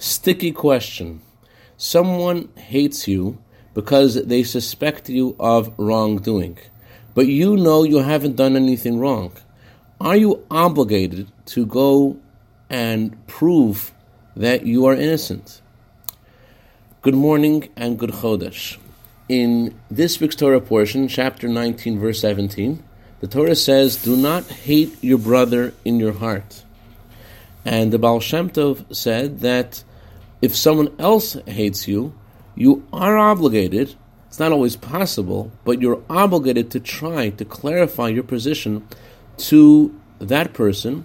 Sticky question. Someone hates you because they suspect you of wrongdoing, but you know you haven't done anything wrong. Are you obligated to go and prove that you are innocent? Good morning and good Chodesh. In this week's Torah portion, chapter 19, verse 17, the Torah says, Do not hate your brother in your heart. And the Baal Shem Tov said that if someone else hates you, you are obligated, it's not always possible, but you're obligated to try to clarify your position to that person,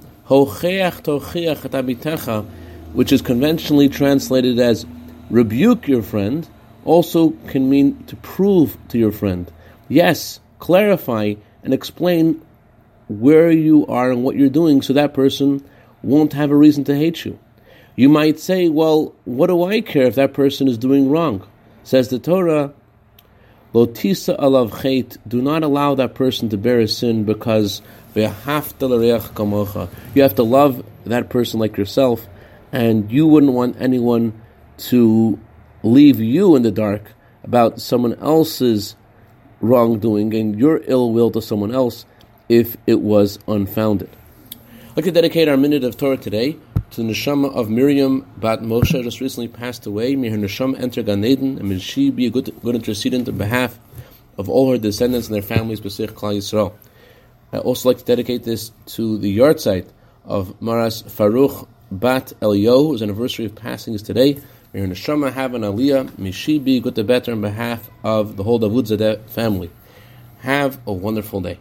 which is conventionally translated as rebuke your friend, also can mean to prove to your friend. Yes, clarify and explain where you are and what you're doing so that person won't have a reason to hate you. You might say, well, what do I care if that person is doing wrong? Says the Torah, Lotisa alav chait, do not allow that person to bear a sin because you have to love that person like yourself, and you wouldn't want anyone to leave you in the dark about someone else's wrongdoing and your ill will to someone else if it was unfounded. Like to dedicate our minute of Torah today to the neshama of Miriam Bat Moshe, just recently passed away. May her neshama enter Gan Eden, and may she be a good, good intercedent on behalf of all her descendants and their families, B'sich Klal Yisrael. I also like to dedicate this to the yahrzeit of Maras Faruch Bat Elio, whose anniversary of passing is today. May her neshama have an aliyah. May she be good to better on behalf of the whole Davud Zadeh family. Have a wonderful day.